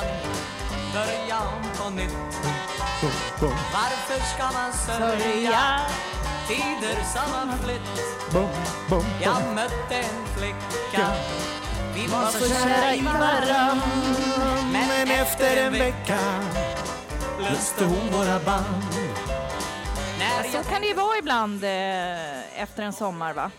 Början, börja om på nytt. Varför ska man sörja tider som har flytt? Jag mötte en flicka, vi var så kära i varann. Men efter en vecka löste hon våra band. Så kan det ju vara ibland eh, efter en sommar va?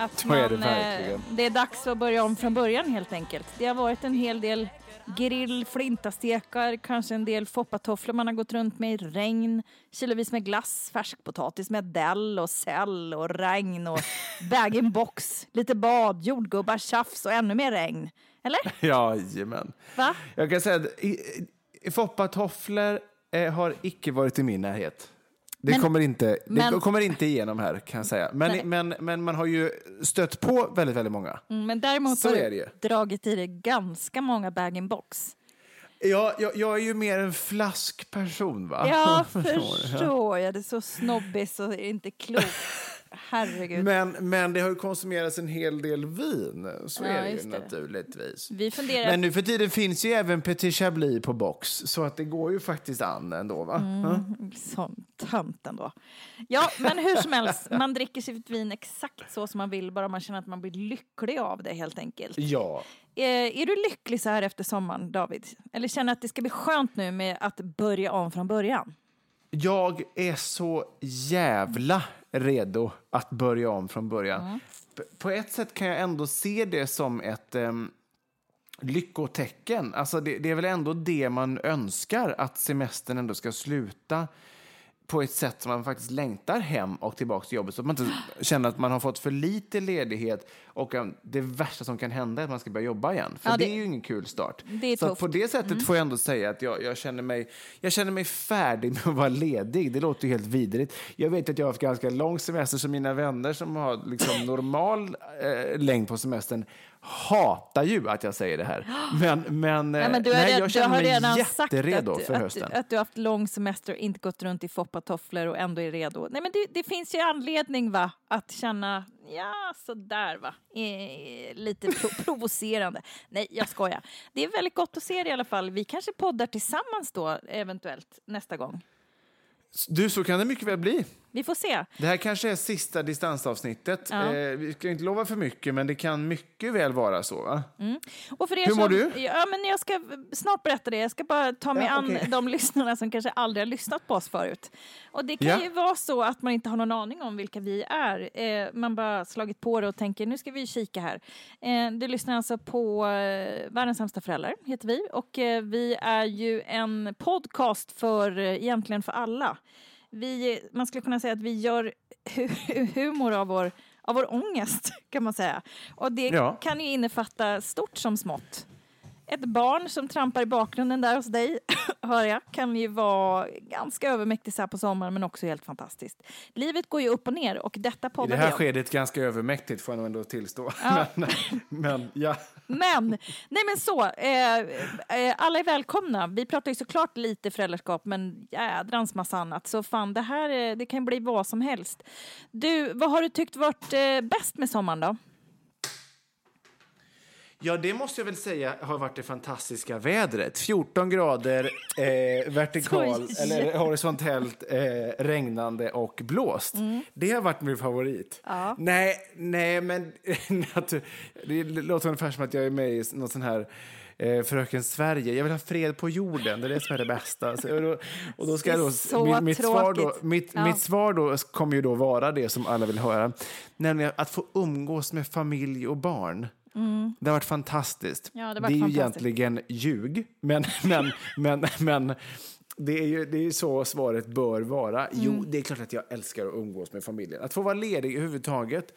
Att Så är det man, eh, verkligen. det är dags att börja om från början helt enkelt. Det har varit en hel del grill, flintastekar, kanske en del foppatofflor man har gått runt med i regn, kilovis med glass, färskpotatis med dell och säll och regn och bag-in-box, lite bad, jordgubbar, tjafs och ännu mer regn. Eller? Jajamän. Va? Jag kan säga att foppatofflor eh, har icke varit i min närhet. Det, Men- kommer, inte, det men- kommer inte igenom här kan jag säga. Nej. Men, men, men man har ju stött på väldigt, väldigt många. Mm, Men däremot Så har är det du dragit i dig ganska många bag-in-box. Ja, jag, jag är ju mer en flaskperson va? Ja, Förstår jag. Det är så snobbigt så det är inte klokt. Herregud. Men, men det har ju konsumerats en hel del vin. Så Ja, är det ju det. naturligtvis. Vi funderar... Men nu för tiden finns ju även Petit Chablis på box, så att det går ju faktiskt an ändå. Va? Mm. Ja. Sån tönt ändå. Ja, men hur som helst, man dricker sitt vin exakt så som man vill, bara man känner att man blir lycklig av det helt enkelt. ja. Eh, är du lycklig så här efter sommaren, David? Eller känner att det ska bli skönt nu med att börja om från början? Jag är så jävla redo att börja om från början. P- På ett sätt kan jag ändå se det som ett um, lyckotecken. Alltså det, det är väl ändå det man önskar, att semestern ändå ska sluta på ett sätt som man faktiskt längtar hem och tillbaka till jobbet så att man inte känner att man har fått för lite ledighet och um, det värsta som kan hända är att man ska börja jobba igen. För Ja, det, det- är ju ingen kul start. Så på det sättet får jag ändå säga att jag, jag, känner mig, jag känner mig färdig med att vara ledig. Det låter ju helt vidrigt. Jag vet att jag har haft ganska lång semester så mina vänner som har liksom normal eh, längd på semestern hatar ju att jag säger det här. Men, men, eh, Nej, men du har, nej, jag du känner mig redan jätteredo att, för att, hösten. att du har haft lång semester och inte gått runt i foppatofflor och ändå är redo. Nej, men det, det finns ju anledning va, att känna, ja sådär va, eh, lite pro- provocerande. Nej, jag skojar. Det är väldigt gott att se det i alla fall. Vi kanske poddar tillsammans då, eventuellt, nästa gång. Du, så kan det mycket väl bli. Vi får se. Det här kanske är sista distansavsnittet. Ja. Eh, vi ska inte lova för mycket, men det kan mycket väl vara så. Va? Och för er Hur mår som, du? Ja, men jag ska snart berätta det. Jag ska bara ta mig Ja, an okej. de lyssnarna som kanske aldrig har lyssnat på oss förut. Och det kan Ja. ju vara så att man inte har någon aning om vilka vi är. Eh, man bara slagit på det och tänker nu ska vi kika här. Eh, du lyssnar alltså på eh, Världens sämsta föräldrar, heter vi. Och eh, vi är ju en podcast för eh, egentligen för alla. Vi, man skulle kunna säga att vi gör hu- humor av vår, av vår ångest, kan man säga. Och det Ja. kan ju innefatta stort som smått. Ett barn som trampar i bakgrunden där hos dig, hör jag, kan ju vara ganska övermäktigt så här på sommaren men också helt fantastiskt. Livet går ju upp och ner och detta I poddar det vi här skedet ganska övermäktigt får jag nog ändå tillstå. Ja. Men, men ja. Men, nej men så, eh, eh, alla är välkomna. Vi pratar ju såklart lite föräldraskap men jädrans massa annat. Så fan, det här eh, det kan bli vad som helst. Du, vad har du tyckt varit eh, bäst med sommaren då? Ja, det måste jag väl säga har varit det fantastiska vädret. 14 grader, eh, vertikal, eller horisontellt, eh, regnande och blåst. Det har varit min favorit. Ja. Nej, nej, men det låter ungefär som att jag är med i någon sån här eh, Fröken Sverige. Jag vill ha fred på jorden, det är det som är det bästa. Så, och, då, och då ska jag då, Det är så mitt, mitt, svar då, tråkigt. mitt, Ja. mitt svar då kommer ju då vara det som alla vill höra, nämligen att få umgås med familj och barn. Det har varit fantastiskt. Ja, det varit är ju egentligen ljug, men, men, men, men det är ju det är så svaret bör vara. Jo, Mm. det är klart att jag älskar att umgås med familjen. Att få vara ledig överhuvudtaget.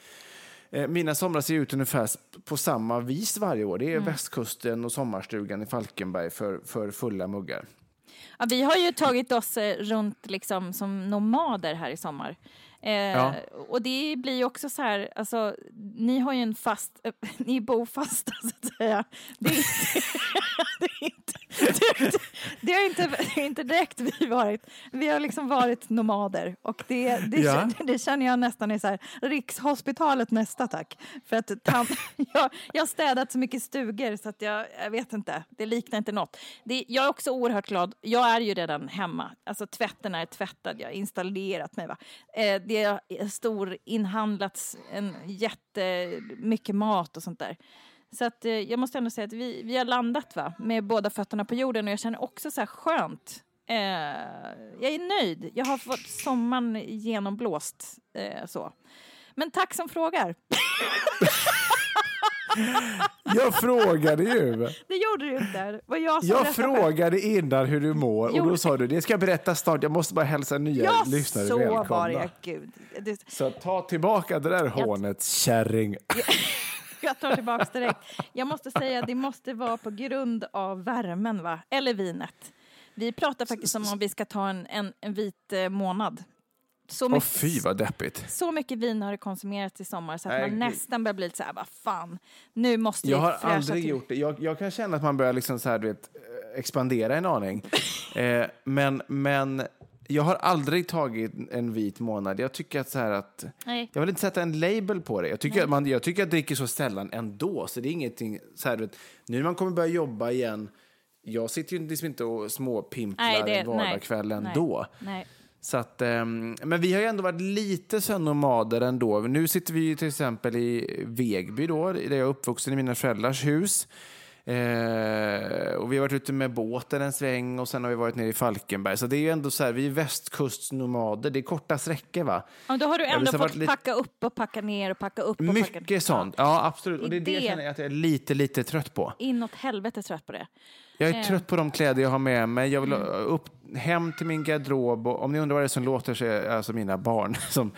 Eh, Mina somrar ser ut ungefär på samma vis varje år. Det är Mm. västkusten och sommarstugan i Falkenberg för, för fulla muggar. Ja, vi har ju tagit oss eh, runt liksom som nomader här i sommar. Eh, Ja. Och det blir ju också så här, alltså, ni har ju en fast, eh, ni är bofasta så att säga. Det är inte, det är inte, det är inte, det det är inte direkt vi varit. Vi har liksom varit nomader och det, det, Ja. det känner jag nästan är så här, Rikshospitalet nästa tack. För att tam, jag, jag har städat så mycket stugor så att jag, jag vet inte, det liknar inte något. Det, jag är också oerhört glad, jag är ju redan hemma. Alltså tvätten är tvättad, jag har installerat mig. Va? Eh, det är stor inhandlats en jättemycket mat och sånt där. Så att, eh, jag måste ändå säga att vi, vi har landat va? med båda fötterna på jorden och jag känner också så här skönt. Eh, jag är nöjd. Jag har fått sommaren genomblåst. Eh, så. Men tack som frågar. Jag frågade ju. Det gjorde du inte. Var jag Jag själv. frågade innan hur du mår och Jo. då sa du det ska jag berätta snart. Jag måste bara hälsa nya Ja, lyssnare så välkomna. var det. Gud. Det, Så ta tillbaka det där hånet, kärring. jag tar tillbaka direkt. Jag måste säga det måste vara på grund av värmen, va? Eller vinet. Vi pratar faktiskt om om vi ska ta en, en, en vit eh, månad. Så mycket, fy vad deppigt. så mycket vin har det konsumerats i sommar så att Nej, man nästan börjar bli lite så här, vad fan, nu måste Jag vi har fräscha aldrig till. gjort det. Jag, jag kan känna att man börjar liksom så här, du vet, eh, expandera en aning. eh, men, men jag har aldrig tagit en vit månad. Jag tycker att så här att... Nej. Jag vill inte sätta en label på det. Jag tycker, att man, jag tycker att jag dricker så sällan ändå. Så det är ingenting... Så här, du vet, nu när man kommer börja jobba igen... Jag sitter ju liksom inte och småpimplar Nej, det- en vardagskväll nej, ändå. Nej. Så att, ehm, men vi har ju ändå varit lite sönomader ändå. Nu sitter vi ju till exempel i Vegby då, där jag är uppvuxen i mina föräldrars hus. Eh, och vi har varit ute med båten en sväng och sen har vi varit nere i Falkenberg. Så det är ju ändå så här, vi är västkustnomader. Det är korta sträckor va? Ja, då har du ändå fått lite- packa upp och packa ner och packa upp och packa Mycket sånt. Ja, absolut. Och det är det, Det- känner jag att jag är lite, lite trött på. Inåt helvete trött på det. Jag är trött på de kläder jag har med mig. Jag vill Mm. upp, hem till min garderob. Om ni undrar vad det är som låter så är det alltså mina barn. Som,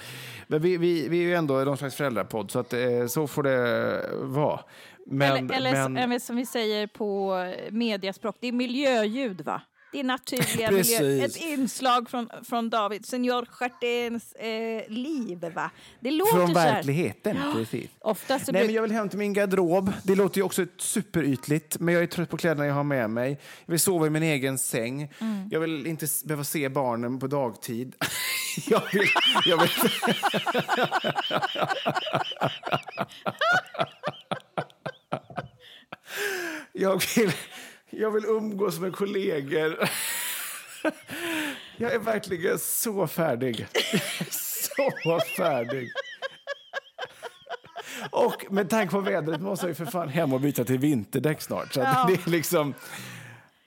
men vi, vi, vi är ju ändå någon slags föräldrapodd, så att, eh, så får det vara. Men, eller eller men, som vi säger på mediaspråk, det är miljöljud va? Är naturliga Precis. miljö, ett inslag från, från David, senior Stjärtens eh, liv va? Det låter från verkligheten, precis. Ofta så Nej, men jag vill hem till min garderob. Det låter ju också superytligt, men jag är trött på kläderna jag har med mig. Jag vill sova i min egen säng. Mm. Jag vill inte behöva se barnen på dagtid. jag vill... Jag vill... jag, vill jag vill umgås med kollegor. jag är verkligen så färdig. så färdig. Och med tanke på vädret måste jag ju för fan hem och byta till vinterdäck snart. Så Ja. det är liksom...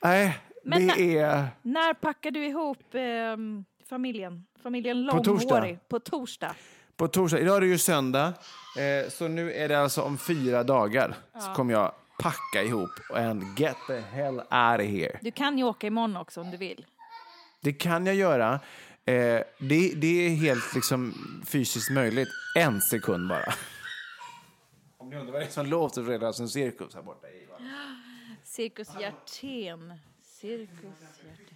Nej, Men det är... När packar du ihop eh, familjen? Familjen På torsdag. Långhårig? På torsdag. På torsdag, idag är det ju söndag, eh, så nu är det alltså om fyra dagar så kommer jag packa ihop and get the hell out of here. Du kan ju åka imorgon också om du vill. Det kan jag göra. Eh, det, det är helt liksom fysiskt möjligt. En sekund bara. Om ni undrar vad det är som låter redan som cirkus här borta. i, va? Cirkus Hjärtén. Cirkus Hjärtén.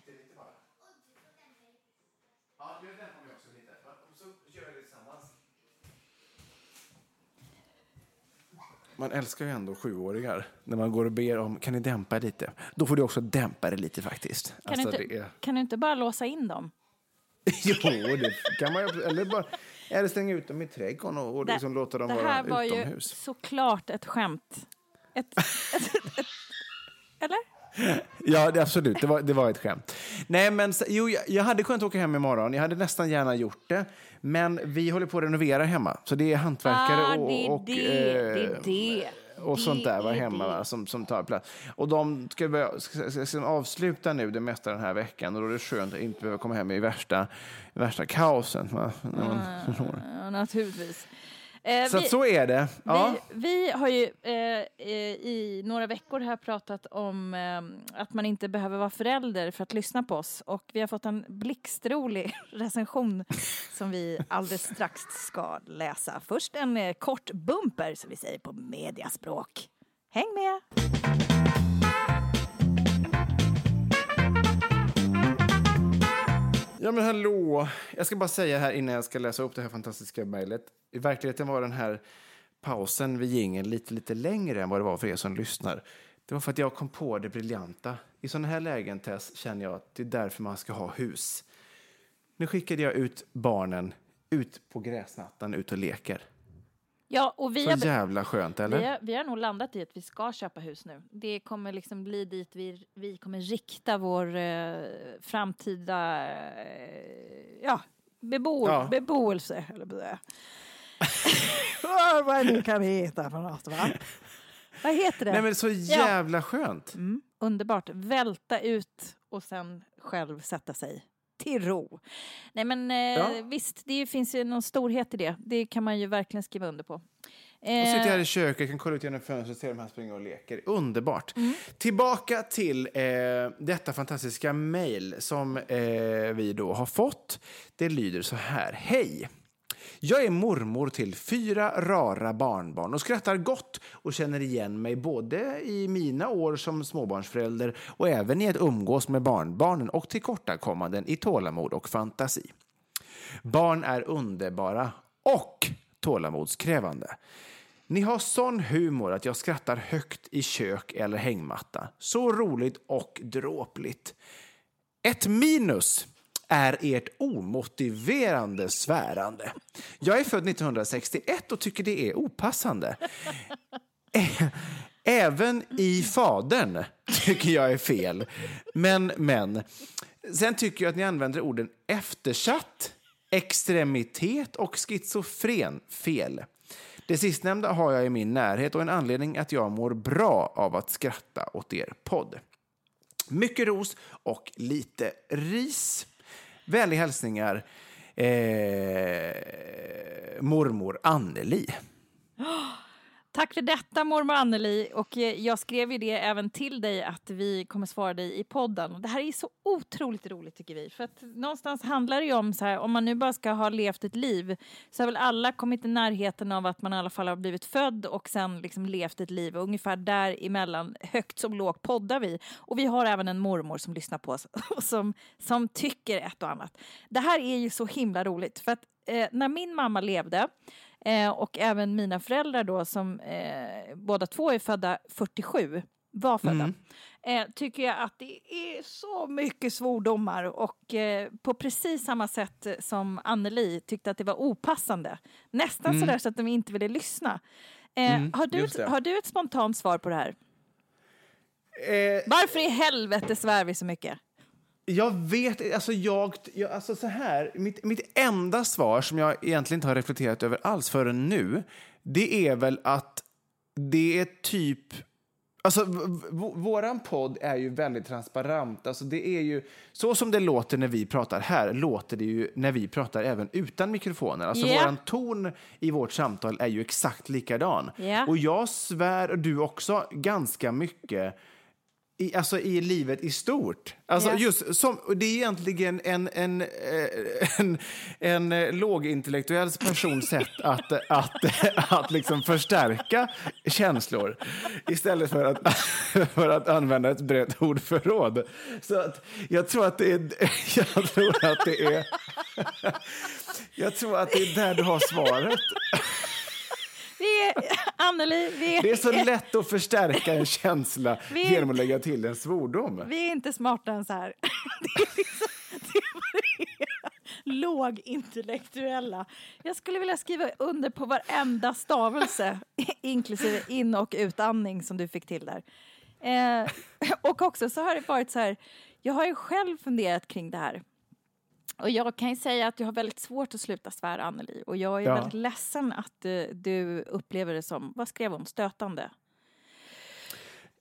Man älskar ju ändå sjuåringar när man går och ber om kan ni dämpa lite. Då får du också dämpa det lite faktiskt. Kan, Alltså, du det inte, är... kan du inte bara låsa in dem? Jo, det kan man ju. Eller, bara, eller stänga ut dem i trädgården och, och Det- liksom låta dem det vara här var ju utomhus. såklart ett skämt. Ett, ett, ett, ett, eller? Ja, det, absolut. Det var, det var ett skämt. Nej, men jo, jag, jag hade kunnat åka hem imorgon. Jag hade nästan gärna gjort det. Men vi håller på att renovera hemma. Så det är hantverkare Ah, och, det är och, det, det eh, är det. och Det sånt där var hemma det. va, som, som tar plats. Och de ska, börja, ska, ska, avsluta nu det mesta den här veckan och då är det skönt att inte behöva komma hem i värsta, värsta kaosen. Va? Förstår. Ja, naturligtvis. Eh, Så vi- så är det. Ja. Vi, vi har ju eh, eh, i några veckor här pratat om eh, att man inte behöver vara förälder för att lyssna på oss. Och vi har fått en blixtrolig recension som vi alldeles strax ska läsa. Först en eh, kort bumper som vi säger på mediaspråk. Häng med! Ja men hallå! Jag ska bara säga här innan jag ska läsa upp det här fantastiska mejlet. I verkligheten var den här pausen vid jingeln lite, lite längre än vad det var för er som lyssnar. Det var för att jag kom på det briljanta. I sådana här lägen, Tess, känner jag att det är därför man ska ha hus. Nu skickade jag ut barnen ut på gräsmattan, ut och leker. Ja, och vi Så har, jävla skönt, eller? vi, har, vi har nog landat i att vi ska köpa hus nu. Det kommer liksom bli dit vi, vi kommer rikta vår eh, framtida eh, ja, bebo, Ja. beboelse. Eller på det. Vad- nu kan vi hitta för något, va? Vad heter det? Nej men så jävla skönt. Mm, underbart. Välta ut och sen själv sätta sig till ro. Nej men eh, Ja. visst, det finns ju någon storhet i det. Det kan man ju verkligen skriva under på. Och sitter Eh, här i köket, kan kolla ut genom fönstret och se de här springa och leker. Underbart. Mm. Tillbaka till eh, detta fantastiska mejl som eh, vi då har fått. Det lyder så här. Hej! Jag är mormor till fyra rara barnbarn och skrattar gott och känner igen mig både i mina år som småbarnsförälder och även i att umgås med barnbarnen och tillkortakommanden i tålamod och fantasi. Barn är underbara och tålamodskrävande. Ni har sån humor att jag skrattar högt i kök eller hängmatta. Så roligt och dråpligt. Ett minus är ert omotiverande svärande. Jag är född 1961 och tycker det är opassande. Ä- Även i fadern tycker jag är fel. Men, men. Sen tycker jag att ni använder orden eftersatt, extremitet och schizofren fel. Det sistnämnda har jag i min närhet och en anledning att jag mår bra av att skratta åt er podd. Mycket ros och lite ris. Vänliga hälsningar, eh, mormor Anneli. Tack för detta mormor Anneli och eh, jag skrev ju det även till dig att vi kommer svara dig i podden. Det här är så otroligt roligt tycker vi. För att någonstans handlar det ju om så här, om man nu bara ska ha levt ett liv så har väl alla kommit i närheten av att man i alla fall har blivit född och sen liksom levt ett liv. Och ungefär däremellan, högt som lågt, poddar vi. Och vi har även en mormor som lyssnar på oss och som, som tycker ett och annat. Det här är ju så himla roligt för att eh, när min mamma levde Eh, och även mina föräldrar då som eh, båda två är födda 47, var födda. Eh, tycker jag att det är så mycket svordomar och eh, på precis samma sätt som Anneli tyckte att det var opassande. Nästan sådär så att de inte ville lyssna. Eh, har, du ett, har du ett spontant svar på det här? Eh, Varför i helvete svär vi så mycket? Jag vet, alltså jag, jag alltså så här, mitt, mitt enda svar som jag egentligen inte har reflekterat över alls förrän nu, det är väl att det är typ, alltså våran podd är ju väldigt transparent, alltså det är ju, så som det låter när vi pratar här, låter det ju när vi pratar även utan mikrofoner. Alltså Ja. våran ton i vårt samtal är ju exakt likadan. Ja. Och jag svär, och du också, ganska mycket i, alltså i livet i stort. Alltså Ja. just som, det är egentligen en, en, eh, en, en, eh, lågintellektuell persons sätt att, att, att liksom förstärka känslor istället för att, för att använda ett brett ordförråd. Så att jag tror att det är... Jag tror att det är jag tror att det är där du har svaret. Vi är, Anneli, vi är, Det är så lätt att förstärka en känsla Vi- genom att lägga till en svordom. vi är inte smartare än så här. Det är liksom, det. Lågintellektuella. Jag skulle vilja skriva under på varenda stavelse, inklusive in och utandning som du fick till där. Eh, och också så har det varit så här, jag har ju själv funderat kring det här. Och jag kan ju säga att jag har väldigt svårt att sluta svära, Anneli. Och jag är Ja. väldigt ledsen att eh, du upplever det som, vad skrev hon, stötande?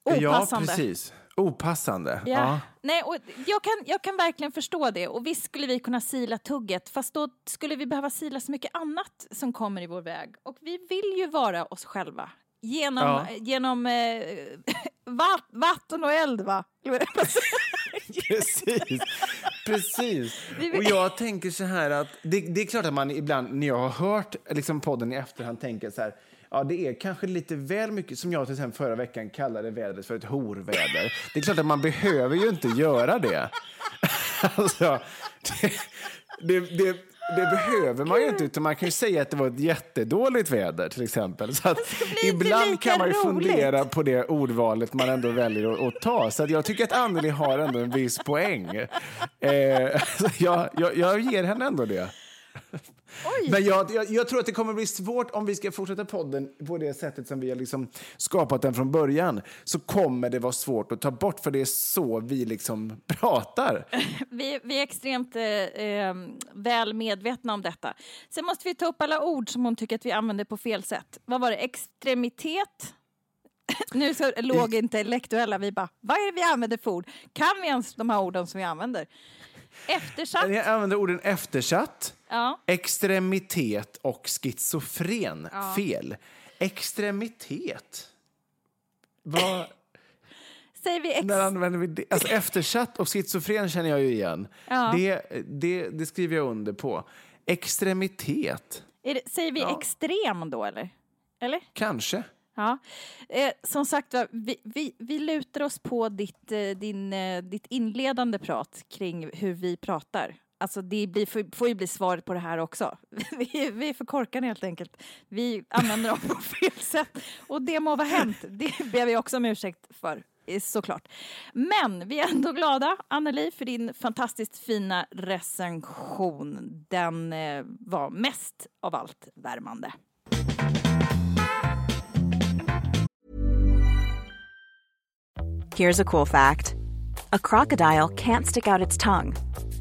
Ja, Opassande. precis. Opassande. Ja. Ja. Nej, och jag, kan, jag kan verkligen förstå det. Och visst skulle vi kunna sila tugget, fast då skulle vi behöva sila så mycket annat som kommer i vår väg. Och vi vill ju vara oss själva. Genom, Ja. genom eh, vatt, vatten och eld, va? Precis. Precis. Och jag tänker så här att det, det är klart att man ibland när jag har hört liksom podden i efterhand tänker så här Ja, det är kanske lite väl mycket, som jag till exempel förra veckan kallade vädret för ett horväder. Det är klart att man behöver ju inte göra det. Alltså, det, det, det, behöver man ju inte, utan man kan ju säga att det var ett jättedåligt väder till exempel. Så att ibland kan man ju fundera på det ordvalet man ändå väljer att, att ta. Så att jag tycker att Anneli har ändå en viss poäng. Eh, jag, jag, jag ger henne ändå det. Men jag, jag, jag tror att det kommer bli svårt om vi ska fortsätta podden på det sättet som vi har liksom skapat den från början. Så kommer det vara svårt att ta bort, för det är så vi liksom pratar. vi, vi är extremt eh, eh, väl medvetna om detta. Sen måste vi ta upp alla ord som hon tycker att vi använder på fel sätt. Vad var det? Extremitet? nu så lågintellektuella, vi bara, vad är det vi använder för ord? Kan vi ens de här orden som vi använder? Eftersatt? Jag använder orden eftersatt, Ja. extremitet och schizofren. Ja. Fel. Extremitet? Vad, Säger vi ex- när använder vi det? Alltså eftersatt och schizofren känner jag ju igen. Ja. Det, det, det skriver jag under på. Extremitet? det, säger vi Ja. extrem då, eller? Eller? Kanske. Ja. Eh, som sagt vi, vi, vi lutar oss på ditt, eh, din, eh, ditt inledande prat kring hur vi pratar. Alltså det blir, får, får ju bli svaret på det här också. Vi, vi är för korkade helt enkelt. Vi använder dem på fel sätt. Och det må vara hänt. Det ber vi också om ursäkt för, eh, såklart. Men vi är ändå glada, Anneli, för din fantastiskt fina recension. Den eh, var mest av allt värmande. Here's a cool fact a crocodile can't stick out its tongue.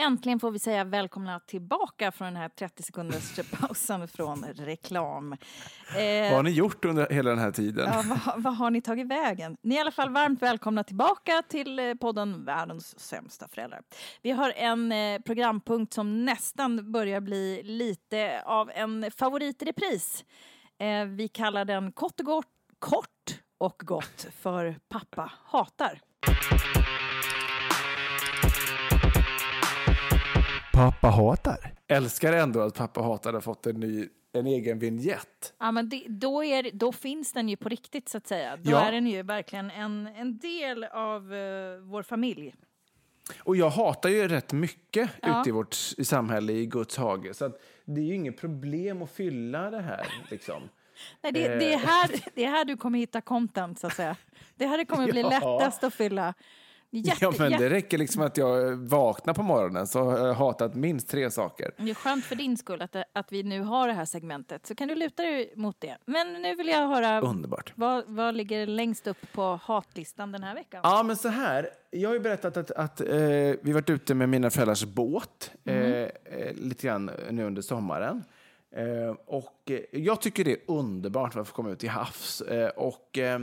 Äntligen får vi säga välkomna tillbaka från den här 30 sekunders pausen från reklam. Vad har ni gjort under hela den här tiden? Ja, vad, vad har ni tagit vägen? Ni är i alla fall varmt välkomna tillbaka till eh, podden Världens sämsta föräldrar. Vi har en eh, programpunkt som nästan börjar bli lite av en favorit i repris. Eh, vi kallar den kort och gott, kort och gott för Pappa hatar. Pappa hatar. Älskar ändå att pappa hatar har fått en ny en egen vignett. Ja, men det, då, är, då finns den ju på riktigt så att säga. Då Ja. är den ju verkligen en, en del av eh, vår familj. Och jag hatar ju rätt mycket Ja. ute i vårt i samhälle, i Guds hage. Så att det är ju inget problem att fylla det här. Liksom. Nej, det, det, är Eh. här, det är här du kommer hitta content så att säga. Det här kommer bli Ja. lättast att fylla. Jätte, ja, men jätte- det räcker liksom att jag vaknar på morgonen så har jag hatat minst tre saker. Det är skönt för din skull att, att vi nu har det här segmentet. Så kan du luta dig mot det. Men nu vill jag höra Underbart. vad, vad ligger längst upp på hatlistan den här veckan? Ja, men så här. Jag har ju berättat att, att eh, vi varit ute med mina föräldrars båt eh, lite grann nu under sommaren. Eh, och jag tycker det är underbart att få komma ut till havs. Eh, och eh,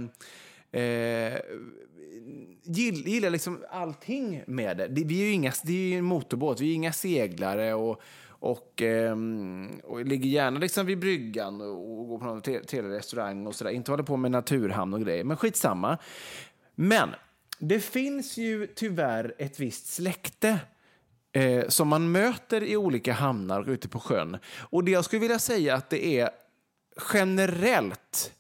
gillar liksom allting med det. det vi är ju inga, det är ju en motorbåt, vi är inga seglare. och och, um, och ligger gärna liksom vid bryggan och, och går på någon telerestaurang trevlig restaurang och sådär. Inte håller på med naturhamn och grejer, men skitsamma. Men det finns ju tyvärr ett visst släkte eh, som man möter i olika hamnar och ute på sjön. Och det jag skulle vilja säga att det är generellt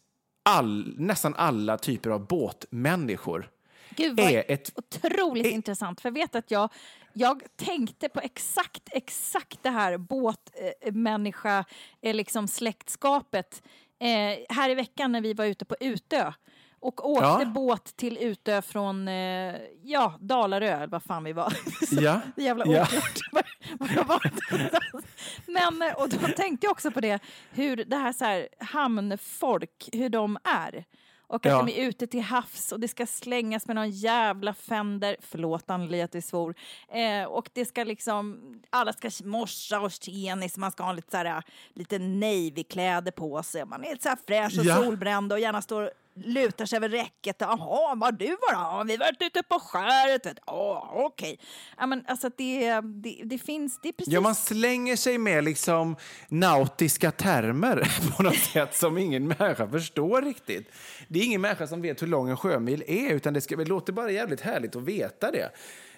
all, nästan alla typer av båtmänniskor Gud, vad är ett otroligt är- intressant. För jag vet att jag, jag tänkte på exakt, exakt det här båtmänniska, eh, liksom släktskapet eh, här i veckan när vi var ute på Utö och åkte Ja. båt till Utö från eh, ja, Dalarö, eller vad fan vi var. Ja. Jävla Ja. oklart var var jag var. Men, eh, och då tänkte jag också på det, hur det här, så här hamnfolk, hur de är. Och att Ja. de är ute till havs och det ska slängas med någon jävla fender, förlåt Anneli att jag svor, eh, och det ska liksom, alla ska morsa och tjenis, man ska ha lite, så här, lite navykläder på sig, man är lite så här fräsch och Ja. solbränd och gärna står lutar sig över räcket. Jaha, var du var då? Ja, Vi varit ute på skäret. Ja, okej. Ja, men alltså det, det, det finns, det precis... Ja, man slänger sig med liksom nautiska termer på något sätt som ingen människa förstår riktigt. Det är ingen människa som vet hur lång en sjömil är, utan det, ska, det låter bara jävligt härligt att veta det.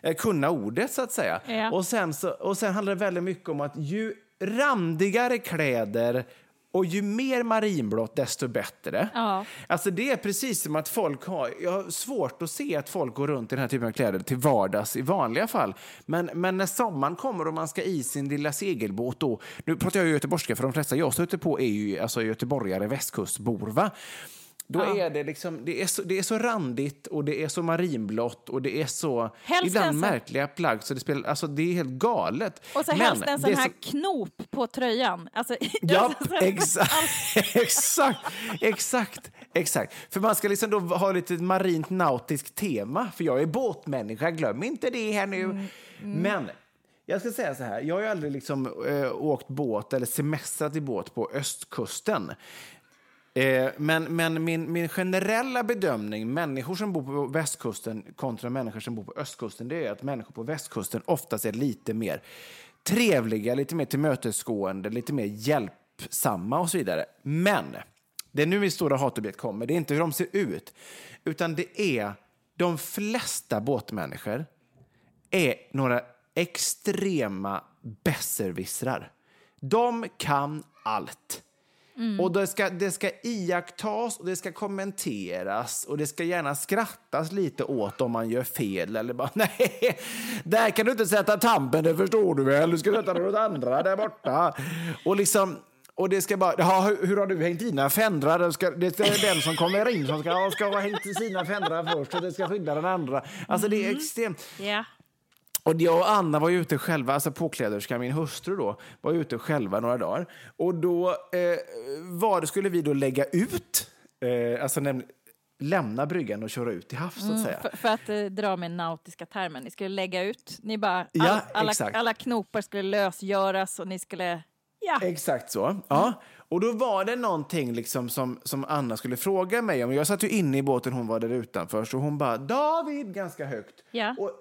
Eh, kunna ordet, så att säga. Ja. Och, sen så, och sen handlar det väldigt mycket om att ju randigare kläder och ju mer marinblått, desto bättre. Ja. Alltså det är precis som att folk har... Jag har svårt att se att folk går runt i den här typen av kläder till vardags i vanliga fall. Men, men när sommaren kommer och man ska i sin lilla segelbåt då... Nu pratar jag ju göteborgska för de flesta jag stöter på är ju alltså göteborgare, västkustbor. Va? Då är det liksom, det är, så, det är så randigt och det är så marinblått och det är så Helst ibland sån- märkliga plagg så det, spelar, alltså det är helt galet. Och så Men helst en sån här som- knop på tröjan. Alltså, Ja, exakt, exakt, exakt, exakt. För man ska liksom då ha lite marint nautiskt tema, för jag är båtmänniska, glöm inte det här nu. Men jag ska säga så här, jag har aldrig liksom äh, åkt båt eller semestrat i båt på östkusten. Eh, men men min, min generella bedömning, människor som bor på västkusten kontra människor som bor på östkusten, det är att människor på västkusten oftast är lite mer trevliga, lite mer tillmötesgående, lite mer hjälpsamma och så vidare. Men det är nu min stora hatobjekt kommer. Det är inte hur de ser ut, utan det är de flesta båtmänniskor är några extrema besserwissrar. De kan allt. Och det ska, det ska iakttas och det ska kommenteras och det ska gärna skrattas lite åt om man gör fel eller bara nej, där kan du inte sätta tampen, det förstår du väl, du ska sätta den åt andra där borta. Och liksom och det ska bara, ja, hur, hur har du hängt dina fändrar? Det, ska, det är den som kommer in som ska, ska ha hängt sina fändrar först och det ska skydda den andra. Alltså det är extremt. Ja. Och jag och Anna var ute själva, alltså påkläderskan, min hustru då, var ute själva några dagar. Och då eh, var det, skulle vi då lägga ut, eh, alltså näm- lämna bryggan och köra ut till havs, så att säga. För, för att eh, dra med nautiska termen. Ni skulle lägga ut, ni bara, Ja, alla, alla, knopar skulle lösgöras och ni skulle, ja. Exakt så. Ja. Och då var det någonting liksom som, som Anna skulle fråga mig om. Jag satt ju inne i båten, hon var där utanför, så hon bara David ganska högt. Ja. Och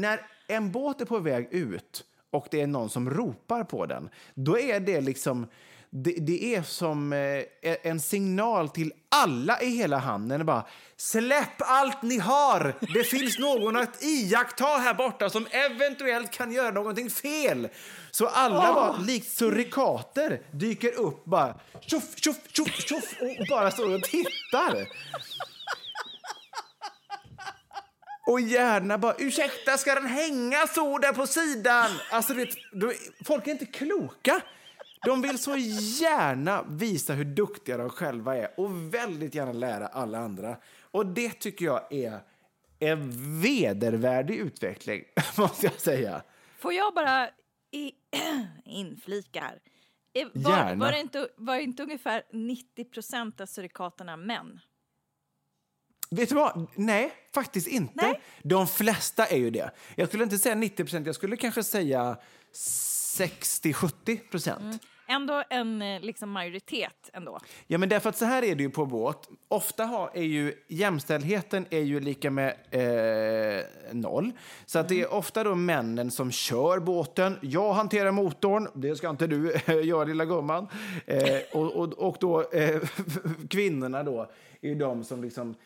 när en båt är på väg ut och det är någon som ropar på den, då är det liksom det, det är som eh, en signal till alla i hela hamnen. Bara, Släpp allt ni har! Det finns någon att iaktta här borta som eventuellt kan göra någonting fel. Så alla bara, likt surikater dyker upp bara tjoff, tjoff, tjoff, tjoff och bara står och tittar. Och gärna bara, ursäkta, ska den hänga så där på sidan? Alltså, vet, folk är inte kloka. De vill så gärna visa hur duktiga de själva är och väldigt gärna lära alla andra. Och det tycker jag är en vedervärdig utveckling, måste jag säga. Får jag bara i, inflika här? Eh, Var, Gärna. var, det inte, var inte ungefär 90 procent av surikaterna män? Vet du vad? Nej, faktiskt inte. Nej. De flesta är ju det. Jag skulle inte säga 90 procent, jag skulle kanske säga 60-70 procent. Ändå en eh, liksom, majoritet ändå. Ja, men därför att så här är det ju på båt. Ofta har, är ju jämställdheten är ju lika med eh, noll. Så att det är ofta då männen som kör båten. Jag hanterar motorn, det ska inte du göra lilla gumman. Eh, och, och, och då eh, kvinnorna då är de som liksom eh,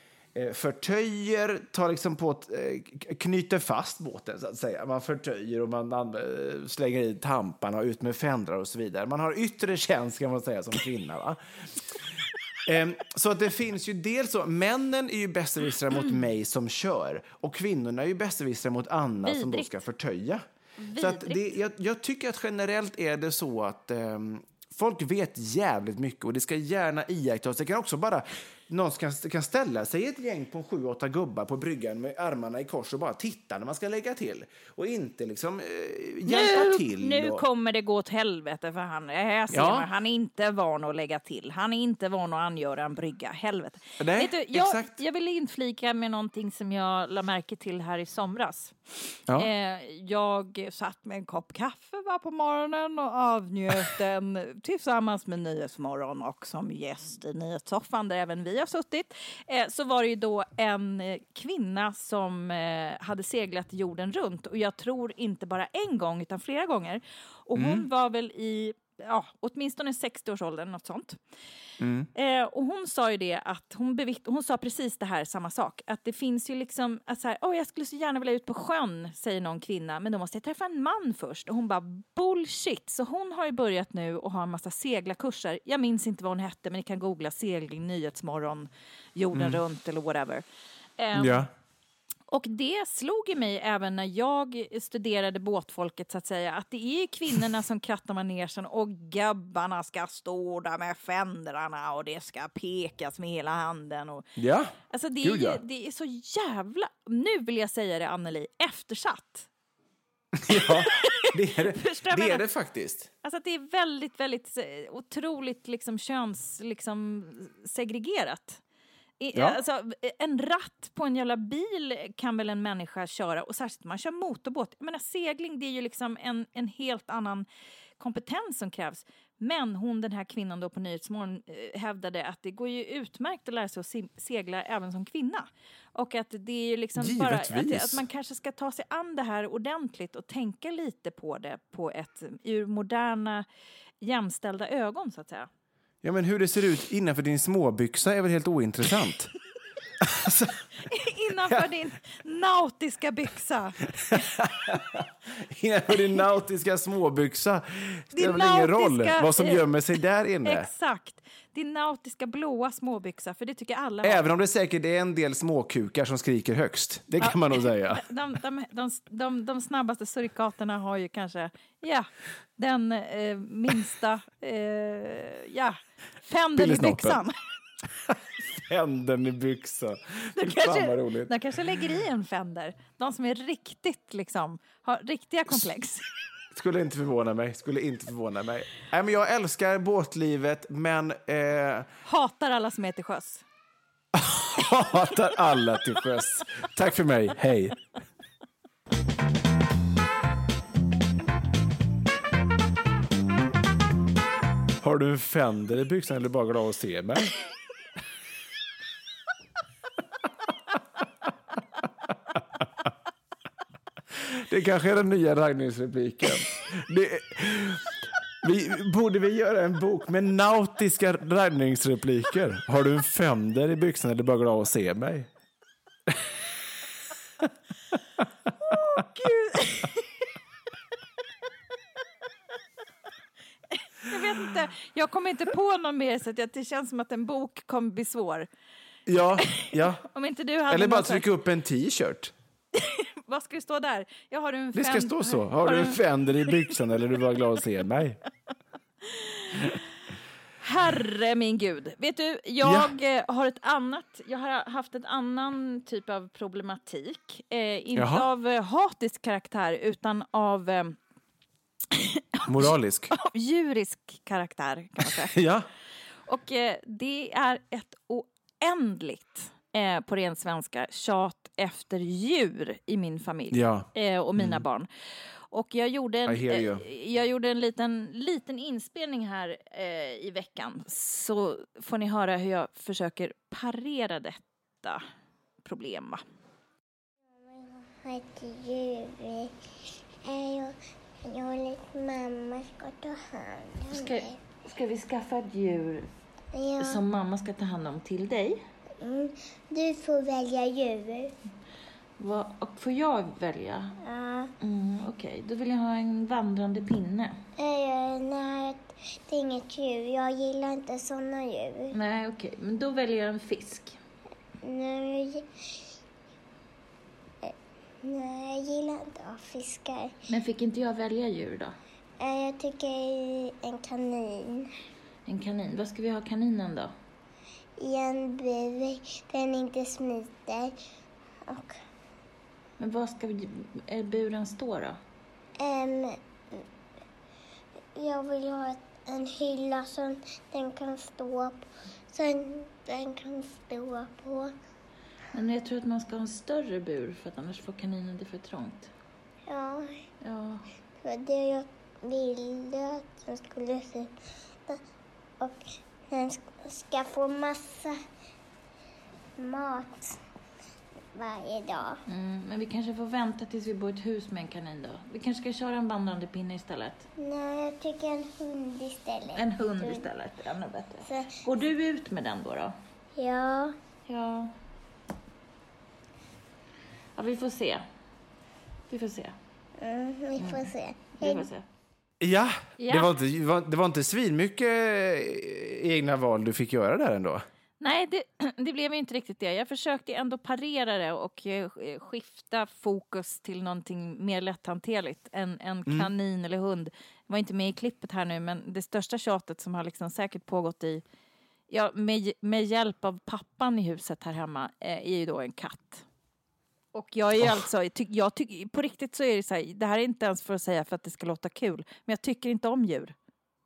förtöjer, tar liksom på eh, knyter fast båten så att säga. Man förtöjer och man an- eh, slänger i tamparna och ut med fändrar och så vidare. Man har yttre tjänst kan man säga som kvinna. Va? Ehm, Så att det finns ju dels så, männen är ju besserwissrar mot mig som kör och kvinnorna är ju besserwissrar mot Anna som då Vidrigt. ska förtöja. Så att det, Vidrigt. jag, jag tycker att generellt är det så att ehm, folk vet jävligt mycket och det ska gärna iakttas. Det kan också bara, någon kan, kan ställa sig ett gäng på sju, åtta gubbar på bryggan med armarna i kors och bara titta när man ska lägga till och inte liksom eh, hjälpa Nu, till. nu och, kommer det gå åt helvete för han. Här ser Ja. man, han är inte van att lägga till. Han är inte van att angöra en brygga. Helvete. Nej, du, jag, exakt. jag vill inflika med någonting som jag la märke till här i somras. Ja. Eh, jag satt med en kopp kaffe var på morgonen och avnjöt den tillsammans med Nyhetsmorgon och som gäst i Nyhetssoffan där även vi har suttit. Eh, så var det ju då en eh, kvinna som eh, hade seglat jorden runt och jag tror inte bara en gång utan flera gånger. Och hon var väl i ja, åtminstone 60-årsåldern, något sånt. Eh, och hon sa ju det att hon, bevitt- hon sa precis det här, samma sak. Att det finns ju liksom, att så här, oh, jag skulle så gärna vilja ut på sjön, säger någon kvinna, men då måste jag träffa en man först. Och hon bara bullshit. Så hon har ju börjat nu och har en massa seglarkurser. Jag minns inte vad hon hette, men ni kan googla segling, nyhetsmorgon, jorden runt eller whatever. Eh, ja. Och det slog i mig även när jag studerade båtfolket så att säga, att det är kvinnorna som krattar manegen och gubbarna ska stå där med fändrarna och det ska pekas med hela handen. Och, ja. alltså det, ja. är, det är så jävla, nu vill jag säga det Anneli, eftersatt. ja, det är det, det, är det faktiskt. Alltså det är väldigt, väldigt eh, otroligt liksom köns, liksom segregerat. Ja. alltså, en ratt på en jävla bil kan väl en människa köra och särskilt om man kör motorbåt. Jag menar, segling det är ju liksom en, en helt annan kompetens som krävs. Men hon, den här kvinnan då på Nyhetsmorgon eh, hävdade att det går ju utmärkt att lära sig att segla även som kvinna. Och att det är ju liksom bara att, att man kanske ska ta sig an det här ordentligt och tänka lite på det på ett ur moderna jämställda ögon så att säga. Ja, men hur det ser ut innanför din småbyxa är väl helt ointressant? Innanför din nautiska byxa. innanför din nautiska småbyxa spelar väl ingen roll vad som gömmer sig där inne? Exakt. Din nautiska blåa småbyxa, för det tycker alla har. Även om det säkert är en del småkukar som skriker högst. Det kan man nog säga. De, de, de, de, de snabbaste surikaterna har ju kanske, ja, den eh, minsta, eh, ja, fändeln i byxan. Händerna i byxan. Fan kanske-. De kanske lägger i en fender. De som är riktigt, liksom, har riktiga komplex. Skulle inte förvåna mig. Skulle inte förvåna mig. Nej, men jag älskar båtlivet, men... Eh, Hatar alla som är till sjöss. hatar alla till sjöss. Tack för mig, hej. Har du en Fender i byxan eller bara glad att se mig? Det kanske är den nya raggningsrepliken. Det, vi, borde vi göra en bok med nautiska raggningsrepliker? Har du en Fender i byxan eller bara glad att se mig? Jag vet inte, jag kommer inte på någon mer så att det känns som att en bok kommer bli svår. Ja, ja. Om inte du hade Eller bara trycka upp en t-shirt. Vad ska det stå där? Jag har en Det ska stå så. Har du en Fender i byxan eller du bara glad att se mig? Herre min gud. Vet du, jag eh, har ett annat, jag har haft en annan typ av problematik. Eh, inte Jaha. av eh, hatisk karaktär utan av, eh, Moralisk. av djurisk karaktär kan man säga. Ja. Och eh, det är ett oändligt, eh, på ren svenska, tjat efter djur i min familj Ja. eh, och mina barn. Och jag gjorde en, eh, jag gjorde en liten, liten inspelning här eh, i veckan. Så får ni höra hur jag försöker parera detta problem. va? Jag heter Julie. Jag, jag och lite mamma ska ta hand om Ska, dig. ska vi skaffa ett djur Ja, som mamma ska ta hand om till dig? Mm, du får välja djur. Vad, och får jag välja? Ja. Mm, Okej, då vill jag ha en vandrande pinne. Eh, nej, det är inget djur. Jag gillar inte såna djur. Nej, okej, men då väljer jag en fisk. Nej, eh, nej, jag gillar inte fiskar. Men fick inte jag välja djur då? Eh, jag tycker en kanin. En kanin. Vad ska vi ha kaninen då? I en bur. Den inte smiter. Och Men vad ska är buren stå då? Ehm, jag vill ha en hylla som den kan stå på. Som den kan stå på. Men jag tror att man ska ha en större bur för att annars får kaninen det för trångt. Ja, Ja, det var det jag ville att den skulle ut. Och den sk- ska få massa mat varje dag. mm, men vi kanske får vänta tills vi bor i ett hus med en kanin då. Vi kanske ska köra en vandrande pinne istället. Nej, jag tycker en hund istället. En hund istället, ännu bättre. Så, Går du ut med den då? då? ja, Ja. Ja, vi får se. Vi får se. mm, vi får se. Vi får se. Ja, Ja. Det, var inte, det var- inte svinmycket eh, egna val du fick göra där ändå. Nej, det, det blev ju inte riktigt det. Jag försökte ändå parera det och eh, skifta fokus till någonting mer lätthanterligt. En, en kanin eller hund. Jag var inte med i klippet här nu, men det största tjatet som har liksom säkert pågått i, ja, med, med hjälp av pappan i huset här hemma, eh, är ju då en katt. Och jag är alltså, jag jag tyck, på riktigt så är det så här, det här är inte ens för att säga för att det ska låta kul, men jag tycker inte om djur.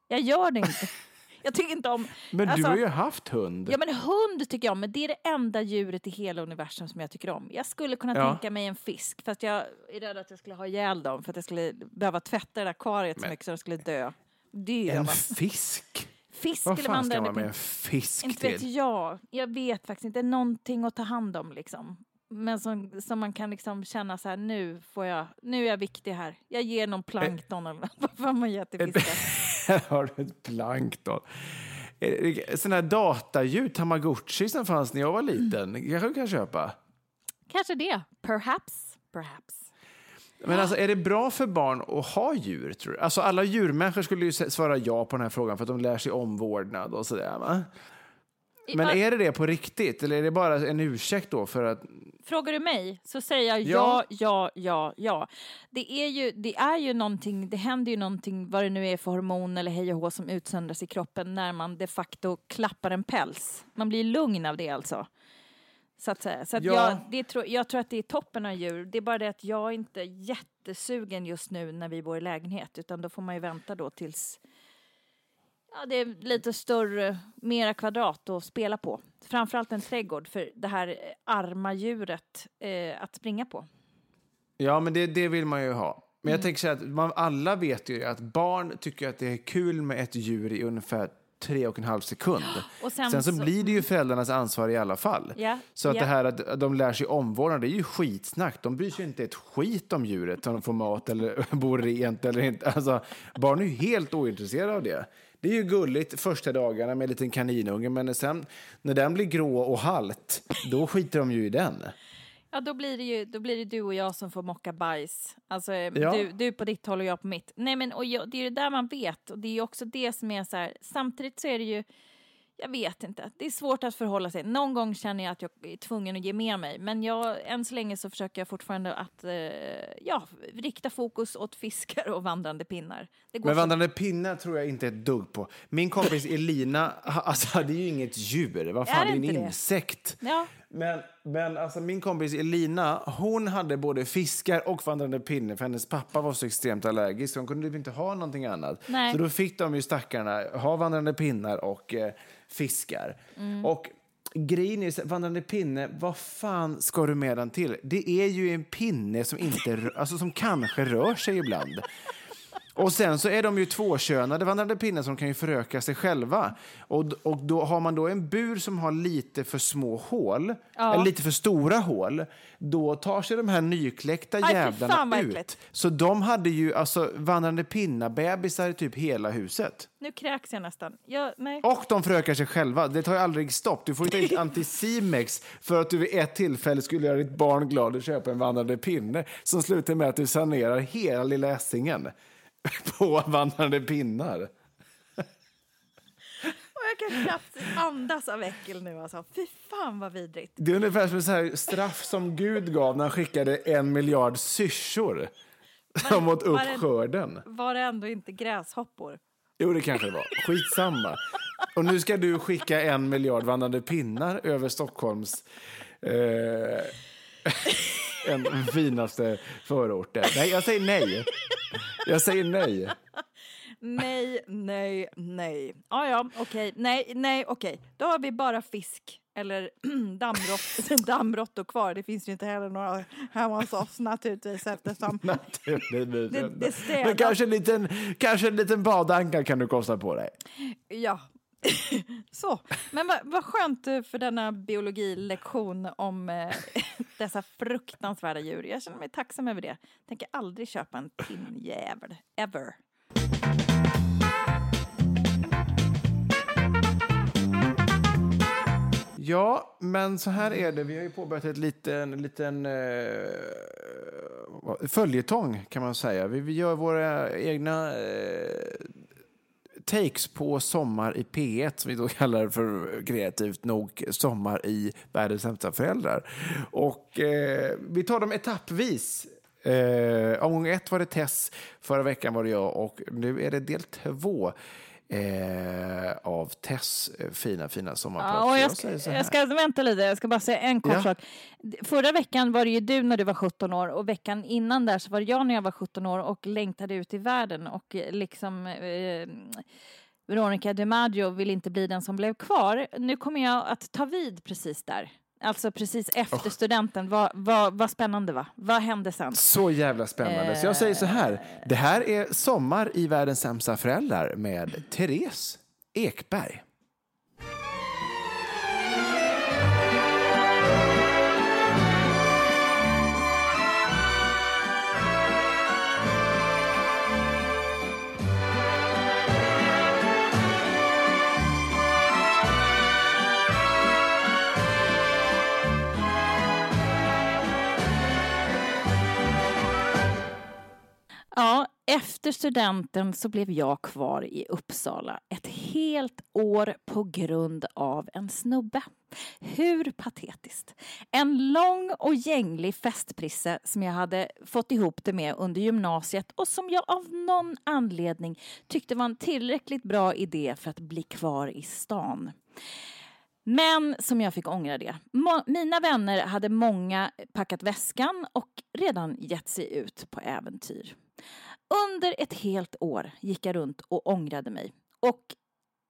Jag gör det inte. Jag tycker inte om... Men alltså- du har ju haft hund. Ja men hund tycker jag om, men det är det enda djuret i hela universum som jag tycker om. Jag skulle kunna Ja. tänka mig en fisk, fast jag är rädd att jag skulle ha ihjäl dem för att jag skulle behöva tvätta det där akvariet så Men- mycket så de skulle dö. Dö en fisk? Fisk Vad fan ska man med en fisk Inte vet till? jag. Jag vet faktiskt inte. Någonting att ta hand om liksom. Men som, som man kan liksom känna så här, nu får jag, nu är jag viktig här. Jag ger någon plankton eller vad fan man ger till fiskar. Här har du ett plankton. Sådana här dataljud, tamagotchi som fanns när jag var liten, kanske du kan köpa? Kanske det. Perhaps. Perhaps. Men alltså, är det bra för barn att ha djur? Tror du? Alltså, alla djurmänniskor skulle ju svara ja på den här frågan för att de lär sig omvårdnad och sådär. Va? Men är det det på riktigt eller är det bara en ursäkt då för att... Frågar du mig så säger jag Ja. ja, ja, ja. Det är ju, det är ju någonting, det händer ju någonting, vad det nu är för hormon eller hej och hå som utsöndras i kroppen när man de facto klappar en päls. Man blir lugn av det alltså. Så att säga. Så att Ja. jag, det tror, jag tror att det är toppen av djur. Det är bara det att jag är inte jättesugen just nu när vi bor i lägenhet, utan då får man ju vänta då tills Ja, det är lite större, mera kvadrat att spela på. Framförallt en trädgård för det här eh, arma djuret eh, att springa på. Ja, men det, det vill man ju ha. Men Mm. jag tänker så här att man, alla vet ju att barn tycker att det är kul med ett djur i ungefär tre och en halv sekund. Sen sen, så, blir det ju föräldrarnas ansvar i alla fall. Ja, Så att ja. det här att de lär sig omvårdnad, det är ju skitsnack. De bryr sig inte ett skit om djuret, om de får mat eller bor rent eller inte. Alltså, barn är ju helt ointresserade av det. Det är ju gulligt första dagarna med en liten kaninunge, men sen när den blir grå och halt, då skiter de ju i den. Ja, då blir, det ju, då blir det du och jag som får mocka bajs. Alltså, eh, Ja. du, du på ditt håll och jag på mitt. Nej, men och jag, det är det där man vet. Och det är också det som är så här, samtidigt så är det ju, jag vet inte, det är svårt att förhålla sig. Någon gång känner jag att jag är tvungen att ge med mig. Men jag, än så länge så försöker jag fortfarande att, eh, ja, rikta fokus åt fiskar och vandrande pinnar. Men så- vandrande pinnar tror jag inte ett dugg på. Min kompis Elina, alltså det är ju inget djur, vad fan, Är det är en det? insekt. Ja. Men, men alltså min kompis Elina, hon hade både fiskar och vandrande pinne för hennes pappa var så extremt allergisk hon kunde typ inte ha någonting annat. Nej. Så då fick de ju stackarna ha vandrande pinnar och eh, fiskar. Mm. Och grejen är, vandrande pinne, vad fan ska du med den till? Det är ju en pinne som, inte, alltså, som kanske rör sig ibland. Och sen så är de ju tvåkönade vandrande pinnar som kan ju föröka sig själva. Och, och då har man då en bur som har lite för små hål, eller lite för stora hål, då tar sig de här nykläckta Aj, jävlarna ut. Så de hade ju alltså vandrande pinnar-bebisar i typ hela huset. Nu kräks jag nästan. Jag, nej. Och de förökar sig själva. Det tar ju aldrig stopp. Du får inte ta in Anticimex för att du vid ett tillfälle skulle göra ditt barn glad och köpa en vandrande pinne som slutar med att du sanerar hela lilla Essingen på vandrande pinnar. Och jag kan knappt andas av äckel nu alltså. Fy fan vad vidrigt. Det är ungefär som så här straff som Gud gav när han skickade en miljard syrsor som åt upp var det- skörden. Var det ändå inte gräshoppor? Jo, det kanske det var. Skitsamma. Och nu ska du skicka en miljard vandrande pinnar över Stockholms eh, en finaste förorter. Nej, jag säger nej. Jag säger nej. Nej, nej, nej. Ja, ja, okej. Nej, nej, okej. Då har vi bara fisk eller dammrått, dammråttor kvar. Det finns ju inte heller några hemma hos oss naturligtvis eftersom Naturligtvis Det- det. Men kanske en liten, kanske en liten badanka kan du kosta på dig. Ja. Så, men vad, vad skönt eh, för denna biologilektion om eh, dessa fruktansvärda djur. Jag känner mig tacksam över det. Tänker aldrig köpa en pinnjävel, ever. Ja, men så här är det. Vi har ju påbörjat ett liten, liten eh, följetong kan man säga. Vi, vi gör våra egna eh, takes på Sommar i P1 som vi då kallar för kreativt nog Sommar i Världens sämsta föräldrar. Och eh, vi tar dem etappvis. Eh, omgång ett var det Tess, förra veckan var det jag och nu är det del två eh, av Tess eh, fina, fina sommarprat. Ja, jag, ska, jag ska vänta lite, jag ska bara säga en kort Ja. sak. Förra veckan var det ju du när du var 17 år och veckan innan där så var det jag när jag var 17 år och längtade ut i världen och eh, liksom eh, Veronica DiMaggio vill inte bli den som blev kvar. Nu kommer jag att ta vid precis där. Alltså precis efter studenten. Vad, vad, vad spännande va? Vad hände sen? Så jävla spännande. Så jag säger så här. Det här är Sommar i världens sämsta föräldrar med Therese Ekberg. Studenten så blev jag kvar i Uppsala ett helt år på grund av en snubbe. Hur patetiskt. En lång och gänglig festprisse som jag hade fått ihop det med under gymnasiet och som jag av någon anledning tyckte var en tillräckligt bra idé för att bli kvar i stan. Men som jag fick ångra det. Mina vänner hade många packat väskan och redan gett sig ut på äventyr. Under ett helt år gick jag runt och ångrade mig. Och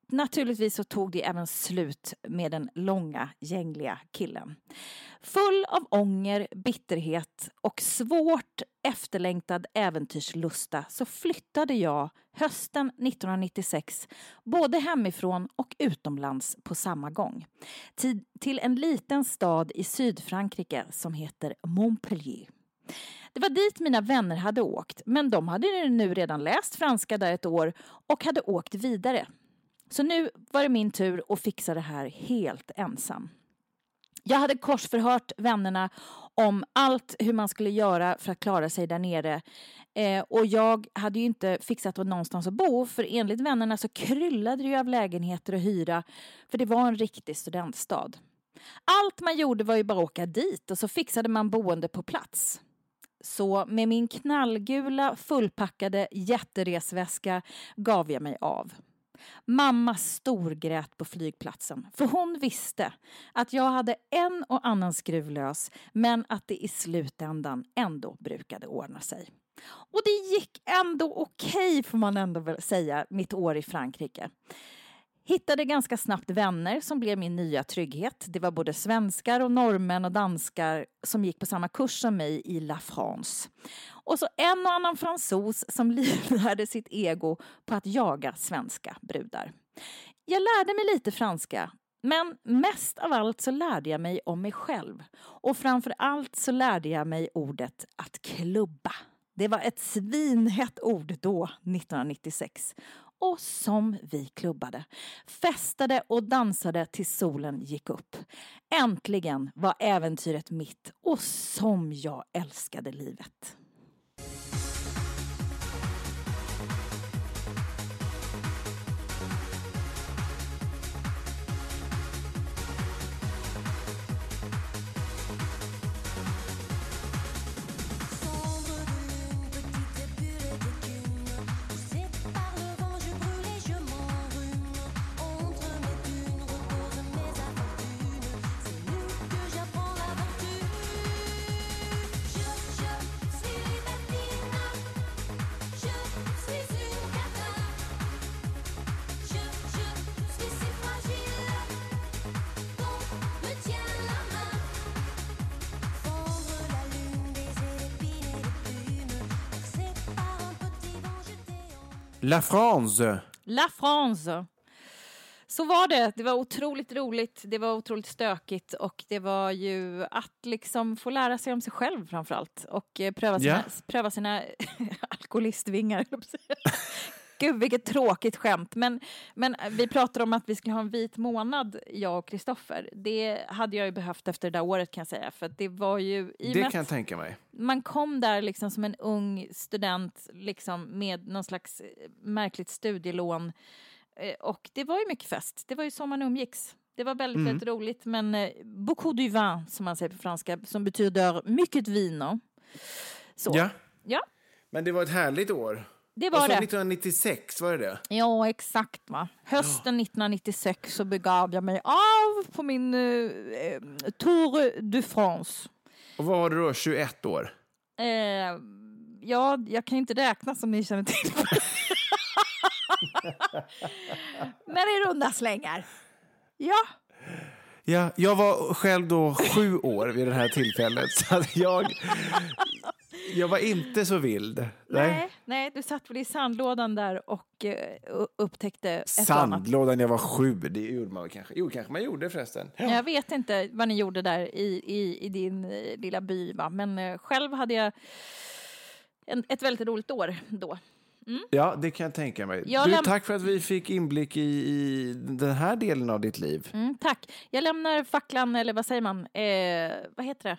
naturligtvis så tog det även slut med den långa, gängliga killen. Full av ånger, bitterhet och svårt efterlängtad äventyrslusta så flyttade jag hösten 1996 både hemifrån och utomlands på samma gång. Till, en liten stad i Sydfrankrike som heter Montpellier. Det var dit mina vänner hade åkt, men de hade nu redan läst franska där ett år och hade åkt vidare. Så nu var det min tur att fixa det här helt ensam. Jag hade korsförhört vännerna om allt hur man skulle göra för att klara sig där nere. Eh, och jag hade ju inte fixat någonstans att bo för enligt vännerna så kryllade det ju av lägenheter att hyra för det var en riktig studentstad. Allt man gjorde var ju bara att åka dit och så fixade man boende på plats. Så med min knallgula fullpackade jätteresväska gav jag mig av. Mamma storgrät på flygplatsen för hon visste att jag hade en och annan skruv lös men att det i slutändan ändå brukade ordna sig. Och det gick ändå okej okay, får man ändå väl säga, mitt år i Frankrike. Hittade ganska snabbt vänner som blev min nya trygghet. Det var både svenskar och norrmän och danskar som gick på samma kurs som mig i La France. Och så en och annan fransos som livnärde sitt ego på att jaga svenska brudar. Jag lärde mig lite franska men mest av allt så lärde jag mig om mig själv. Och framför allt så lärde jag mig ordet att klubba. Det var ett svinhett ord då, 1996 och som vi klubbade. Festade och dansade tills solen gick upp. Äntligen var äventyret mitt och som jag älskade livet. La France. La France. Så var det. Det var otroligt roligt, det var otroligt stökigt och det var ju att liksom få lära sig om sig själv framför allt och eh, pröva sina, Ja. pröva sina alkoholistvingar. Gud, vilket tråkigt skämt. Men, men vi pratade om att vi skulle ha en vit månad, jag och Kristoffer. Det hade jag ju behövt efter det där året kan jag säga. För det var ju... i Det kan jag tänka mig. man kom där liksom som en ung student liksom med någon slags eh, märkligt studielån. Eh, Och det var ju mycket fest. Det var ju så man umgicks. Det var väldigt, Mm. väldigt roligt. Men eh, beaucoup du vin, som man säger på franska, som betyder mycket vino. Så. Ja. Ja, Men det var ett härligt år. Det var så det. 1996, var det det? Ja, exakt. Va? Hösten 1996 så begav jag mig av på min eh, eh, Tour de France. Och vad var det då? 21 år? Eh, ja, jag kan inte räkna som ni känner till. Men i runda slängar. Ja, Ja, jag var själv då sju år vid det här tillfället. Så att jag, jag var inte så vild. nej, nej, du satt väl i sandlådan där och eh, u- upptäckte ett. Sandlådan, jag var sju. Det gjorde man kanske. Jo, kanske man gjorde förresten. Jag vet inte vad ni gjorde där i, i, i din eh, lilla by, va? men eh, själv hade jag en, ett väldigt roligt år då. Ja, det kan jag tänka mig. Jag du, tack för att vi fick inblick i, i den här delen av ditt liv. Mm, tack. Jag lämnar facklan, eller vad säger man? Eh, vad heter det?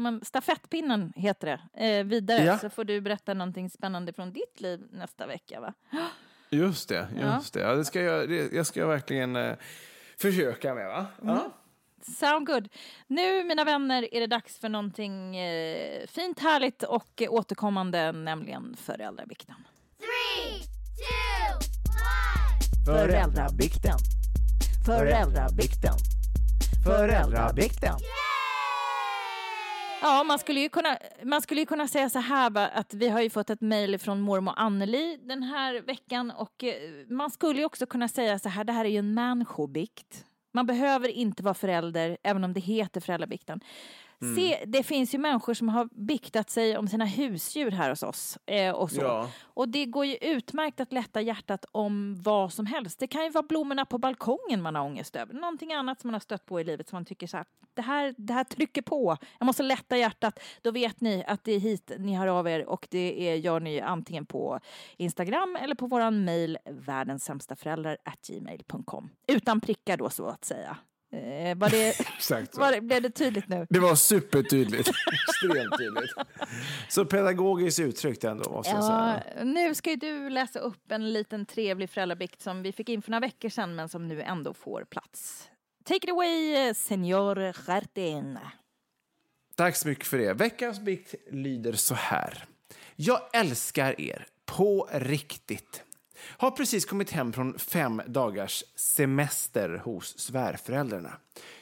Man, stafettpinnen heter det, eh, vidare. Ja. Så får du berätta någonting spännande från ditt liv nästa vecka. Va? Just det, Ja. just det. Ja, det ska jag, det, jag ska verkligen eh, försöka med. Va? Ja. Sound good. Nu, mina vänner, är det dags för någonting eh, fint, härligt och återkommande, nämligen föräldravikten. Three, two, one. Föräldrabikten. Föräldrabikten. Föräldrabikten. Ja, man skulle ju kunna, man skulle ju kunna säga så här va, att vi har ju fått ett mejl från mormor Anneli den här veckan och eh, man skulle ju också kunna säga så här, det här är ju en människobikt. Man behöver inte vara förälder, även om det heter föräldrabikten. Se, det finns ju människor som har biktat sig om sina husdjur här hos oss. Eh, och, så. Ja. och det går ju utmärkt att lätta hjärtat om vad som helst. Det kan ju vara blommorna på balkongen man har ångest över. Någonting annat som man har stött på i livet som man tycker så här, det här, det här trycker på. Jag måste lätta hjärtat. Då vet ni att det är hit ni hör av er och det är, gör ni antingen på Instagram eller på våran mejl världenssämstaföräldrar@gmail.com. Utan prickar då så att säga. Eh, var det, Exakt så. var det, blev det tydligt nu? Det var supertydligt. Extremt tydligt. Så pedagogiskt uttryckt ändå, måste jag Ja, säga. nu ska ju du läsa upp en liten trevlig föräldrabikt som vi fick in för några veckor sedan men som nu ändå får plats. Take it away, Senor Gertin. Tack så mycket för det. Veckans bikt lyder så här. Jag älskar er, på riktigt. Har precis kommit hem från fem dagars semester hos svärföräldrarna.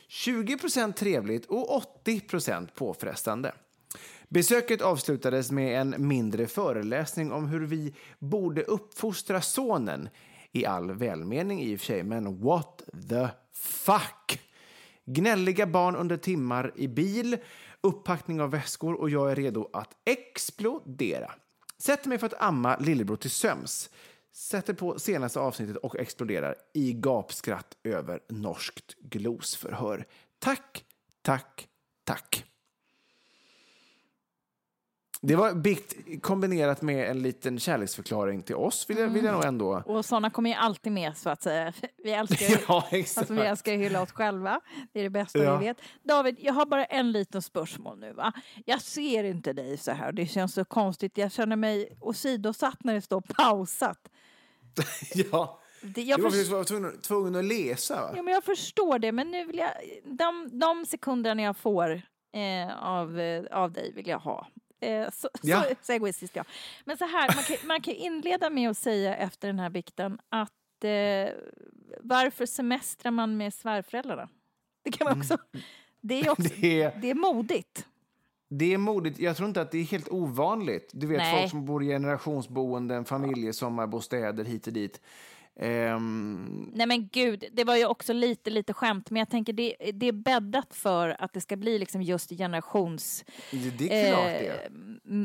20% trevligt och 80% påfrestande. Besöket avslutades med en mindre föreläsning om hur vi borde uppfostra sonen. I all välmening i och för sig, men what the fuck? Gnälliga barn under timmar i bil, upppackning av väskor och jag är redo att explodera. Sätter mig för att amma lillebror till söms. Sätter på senaste avsnittet och exploderar i gapskratt över norskt glosförhör. Tack, tack, tack. Det var bikt kombinerat med en liten kärleksförklaring till oss, vill jag, vill jag nog ändå... Och sådana kommer ju alltid med så att säga. Vi älskar ju Ja, exakt. Alltså, vi älskar ju hylla oss själva. Det är det bästa Ja. vi vet. David, jag har bara en liten spörsmål nu. Va? Jag ser inte dig så här. Det känns så konstigt. Jag känner mig åsidosatt när det står pausat. Ja, Det, jag, du var förs- faktiskt var tvungen, tvungen att läsa. Ja, men jag förstår det, men nu vill jag... De, de sekunderna jag får eh, av, eh, av dig vill jag ha. Eh, så, Ja. så, så egoistiskt jag. Men så här, man kan, man kan inleda med att säga efter den här bikten att eh, varför semestrar man med svärföräldrarna? Det kan man också... Det är också... Mm. Det Det är modigt. Det är modigt. Jag tror inte att det är helt ovanligt. Du vet, Nej. folk som bor i generationsboenden, familjesommarbostäder hit och dit. Ehm, Nej men gud, det var ju också lite, lite skämt. Men jag tänker det, det är bäddat för att det ska bli liksom just generations... det, det är klart eh,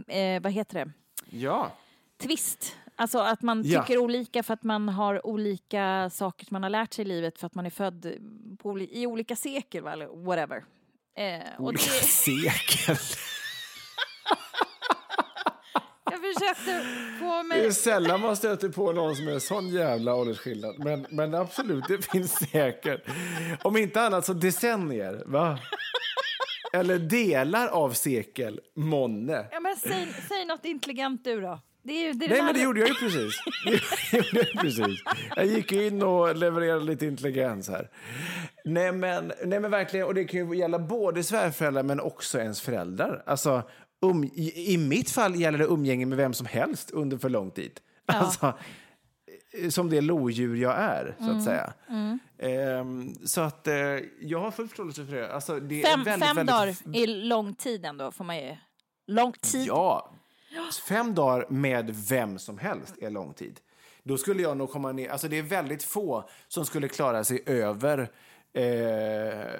det. eh, vad heter det? Ja. Twist. Alltså att man Ja. tycker olika för att man har olika saker som man har lärt sig i livet för att man är född på, i olika sekel eller whatever. Eh, och Olika det, sekel. jag försökte få Det mig... är sällan man stöter på någon som är sån jävla åldersskillnad. Men, men absolut, det finns säkert. Om inte annat så decennier, va? Eller delar av sekel, månne. Ja, men säg, säg något intelligent du då. Det är det är Nej, den men det gjorde jag ju precis. Det gjorde jag precis. Jag gick in och levererade lite intelligens här. Nej men, nej, men verkligen, och det kan ju gälla både svärföräldrar men också ens föräldrar. Alltså, um, i, I mitt fall gäller det umgänge med vem som helst under för lång tid. Alltså, eh, som det lodjur jag är, så Mm. att säga. Ehm, så att eh, jag har full förståelse för det. Alltså, det Fem, väldigt, fem väldigt, dagar är lång tid ändå, får man ju... Lång tid. Ja, fem dagar med vem som helst är lång tid. Då skulle jag nog komma ner... Alltså det är väldigt få som skulle klara sig över eh,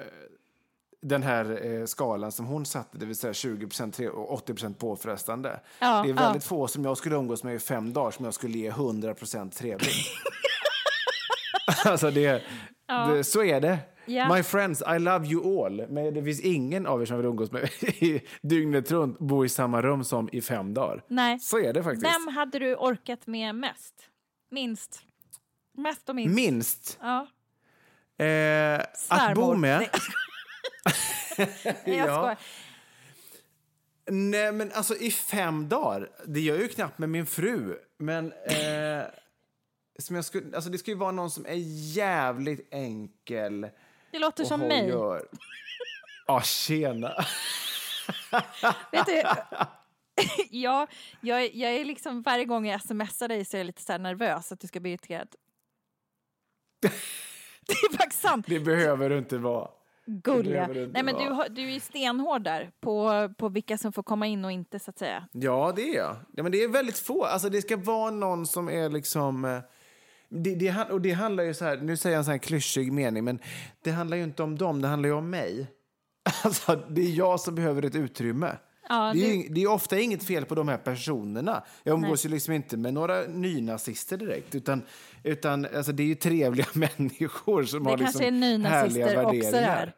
den här eh, skalan som hon satte, det vill säga 20 tre- och 80 påfrestande. Ja, det är ja. väldigt få som jag skulle umgås med i fem dagar som jag skulle ge 100 trevligt. alltså det, det, så är det. Ja. My friends, I love you all. Men det finns ingen av er som vill umgås med i dygnet runt, bo i samma rum som i fem dagar. Nej. Så är det faktiskt. Vem hade du orkat med mest? Minst? Mest och minst? Minst. Ja. Eh, att bo med. Nej, Nej, jag Ja. skojar. Nej, men alltså i fem dagar. Det gör jag ju knappt med min fru. Men eh, som jag skulle, alltså, det ska ju vara någon som är jävligt enkel. Det låter som mig. Ja, tjena. Vet du, ja, jag, är- jag är liksom varje gång jag smsar dig så är jag lite så nervös att du ska bli irriterad. Det är faktiskt sant. Det behöver du inte vara. Gulliga. Nej, men du, du är stenhård där på, på vilka som får komma in och inte så att säga. Ja, det är jag. Ja, men det är väldigt få. Alltså, det ska vara någon som är liksom... eh, Det, det, och det handlar ju så här, nu säger jag en sån här klyschig mening, men det handlar ju inte om dem, det handlar ju om mig. Alltså, det är jag som behöver ett utrymme. Ja, det, är, det- ju- det är ofta inget fel på de här personerna. Jag umgås ju liksom inte med några nynazister direkt, utan, utan alltså, det är ju trevliga människor som Det har liksom är härliga värderingar.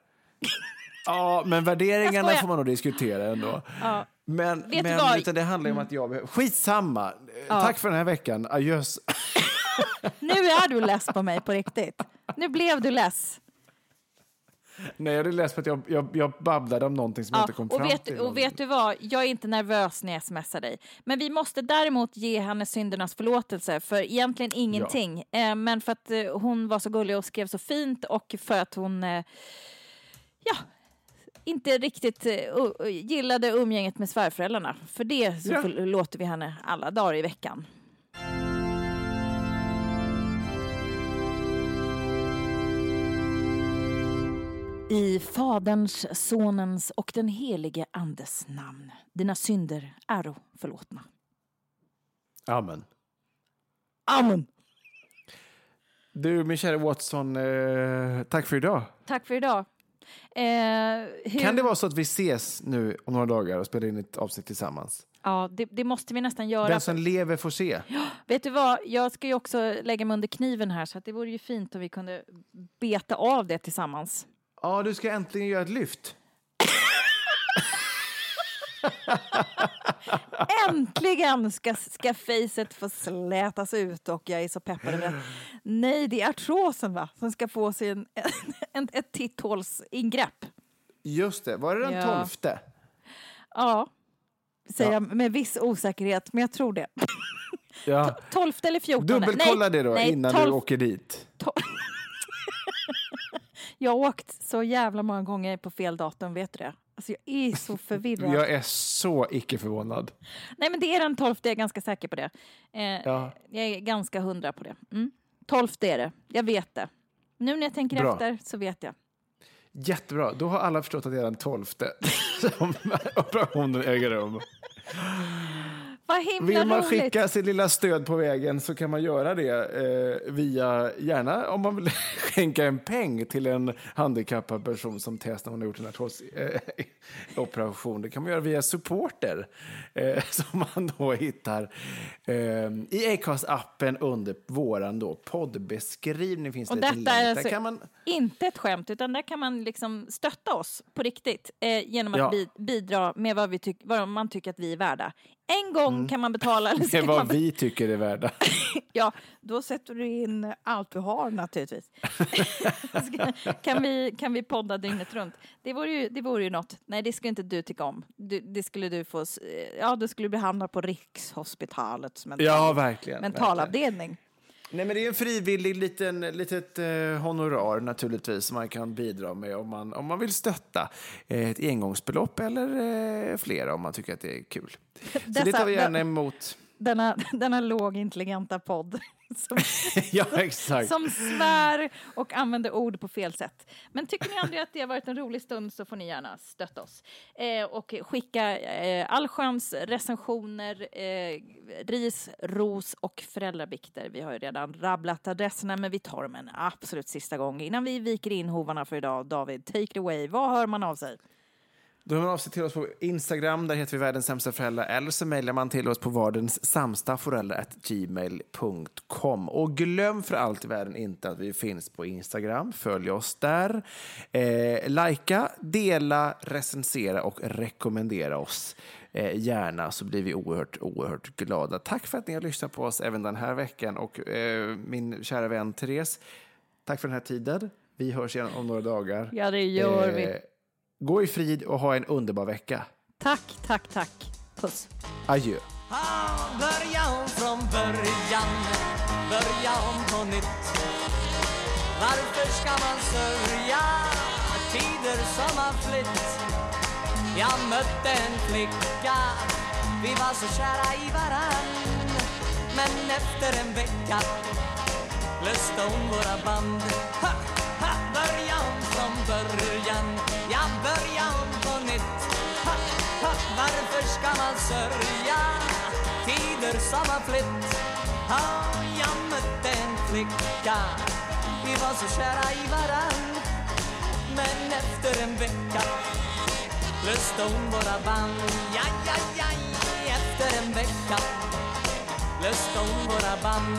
Ja, men värderingarna får man nog diskutera ändå. Ja. Men, Vet men vad? Utan det handlar om att jag behöver... Skitsamma! Tack för den här veckan. Adjöss. Nu är du less på mig på riktigt. Nu blev du less. Nej, jag är less på att jag, jag, jag babblade om någonting som jag Ja, inte kom och, fram vet, till. och vet du vad, jag är inte nervös när jag smsar dig. Men vi måste däremot ge henne syndernas förlåtelse för egentligen ingenting. Eh, men för att eh, hon var så gullig och skrev så fint och för att hon eh, ja, inte riktigt gillade umgänget med svärföräldrarna. För det så Ja. förlåter vi henne alla dagar i veckan. I Faderns, Sonens och den helige Andes namn. Dina synder äro förlåtna. Amen. Amen. Du, min kära Watson, eh, tack för idag. Tack för idag. Eh, hur... Kan det vara så att vi ses nu om några dagar och spelar in ett avsnitt tillsammans? Ja, det, det måste vi nästan göra. Den som lever får se. Vet du vad, jag ska ju också lägga mig under kniven här så det vore ju fint om vi kunde beta av det tillsammans. Ja, du ska äntligen göra ett lyft. Äntligen ska, ska facet få slätas ut och jag är så peppad över det. Nej, det är artrosen va, som ska få sig en, en, ett titthålsingrepp. Just det. Var det den Ja. tolfte? Ja, säger Ja. jag med viss osäkerhet, men jag tror det. Ja. 12 eller 14? Dubbelkolla det då nej, innan 12 du åker dit. Jag har åkt så jävla många gånger på fel datum, vet du det? Alltså jag är så förvirrad. Jag är så icke förvånad. Nej men det är den 12, jag är ganska säker på det. Eh, Ja. Jag är ganska hundra på det. Mm. 12 är det, jag vet det. Nu när jag tänker Bra. efter så vet jag. Jättebra. Då har alla förstått att det är den tolfte som operationen äger rum. Vad himla Vill man roligt! skicka sitt lilla stöd på vägen så kan man göra det eh, via, gärna om man vill skänka en peng till en handikappad person som testar när hon har gjort en artrosoperation. Eh, operation. det kan man göra via supporter eh, som man då hittar eh, i Acast-appen under våran då poddbeskrivning. Finns Och det detta är alltså Där kan man, inte ett skämt, utan där kan man liksom stötta oss på riktigt eh, genom att Ja. bi- bidra med vad, vi tyck- vad man tycker att vi är värda. En gång kan man betala. Eller det är vad vi tycker är värda. Ja, då sätter du in allt du har naturligtvis. Kan, vi, kan vi podda dygnet runt? Det vore ju, det vore ju något. Nej, det skulle inte du tycka om. Du, det skulle du få... Ja, du skulle bli hamnad på Rikshospitalets mental, Ja, verkligen. mentalavdelning. Nej, men det är en frivillig liten, litet eh, honorar naturligtvis som man kan bidra med om man, om man vill stötta. Eh, ett engångsbelopp eller eh, flera om man tycker att det är kul. Så det Dessa- tar vi gärna emot. Denna, denna lågintelligenta podd som, ja, exakt. som svär och använder ord på fel sätt. Men tycker ni aldrig att det har varit en rolig stund så får ni gärna stötta oss. Eh, och skicka eh, allsköns recensioner, eh, ris, ros och föräldrabikter. Vi har ju redan rabblat adresserna men vi tar dem en absolut sista gång innan vi viker in hovarna för idag. David, take it away. Vad hör man av sig? Då hör man av sig till oss på Instagram, där heter vi världens sämsta föräldrar. Eller så mejlar man till oss på vardens samsta gmail.com. Och glöm för allt i världen inte att vi finns på Instagram. Följ oss där. Eh, Lajka, dela, recensera och rekommendera oss. Eh, gärna så blir vi oerhört, oerhört glada. Tack för att ni har lyssnat på oss även den här veckan. Och eh, min kära vän Therese, tack för den här tiden. Vi hörs igen om några dagar. Ja, det gör Eh, vi. Gå i frid och ha en underbar vecka. Tack, tack, tack. Puss. Adjö. Ah, Börja om från början, börja om på nytt Varför ska man sörja tider som har flytt? Jag mötte en flicka, vi var så kära i varann Men efter en vecka löste hon våra band ha, gammal sörja. Tider som har flytt? har jag mötte en flicka, vi var så kära i varann. Men efter en vecka löste hon våra band. Ja, ja, ja, efter en vecka löste hon våra band.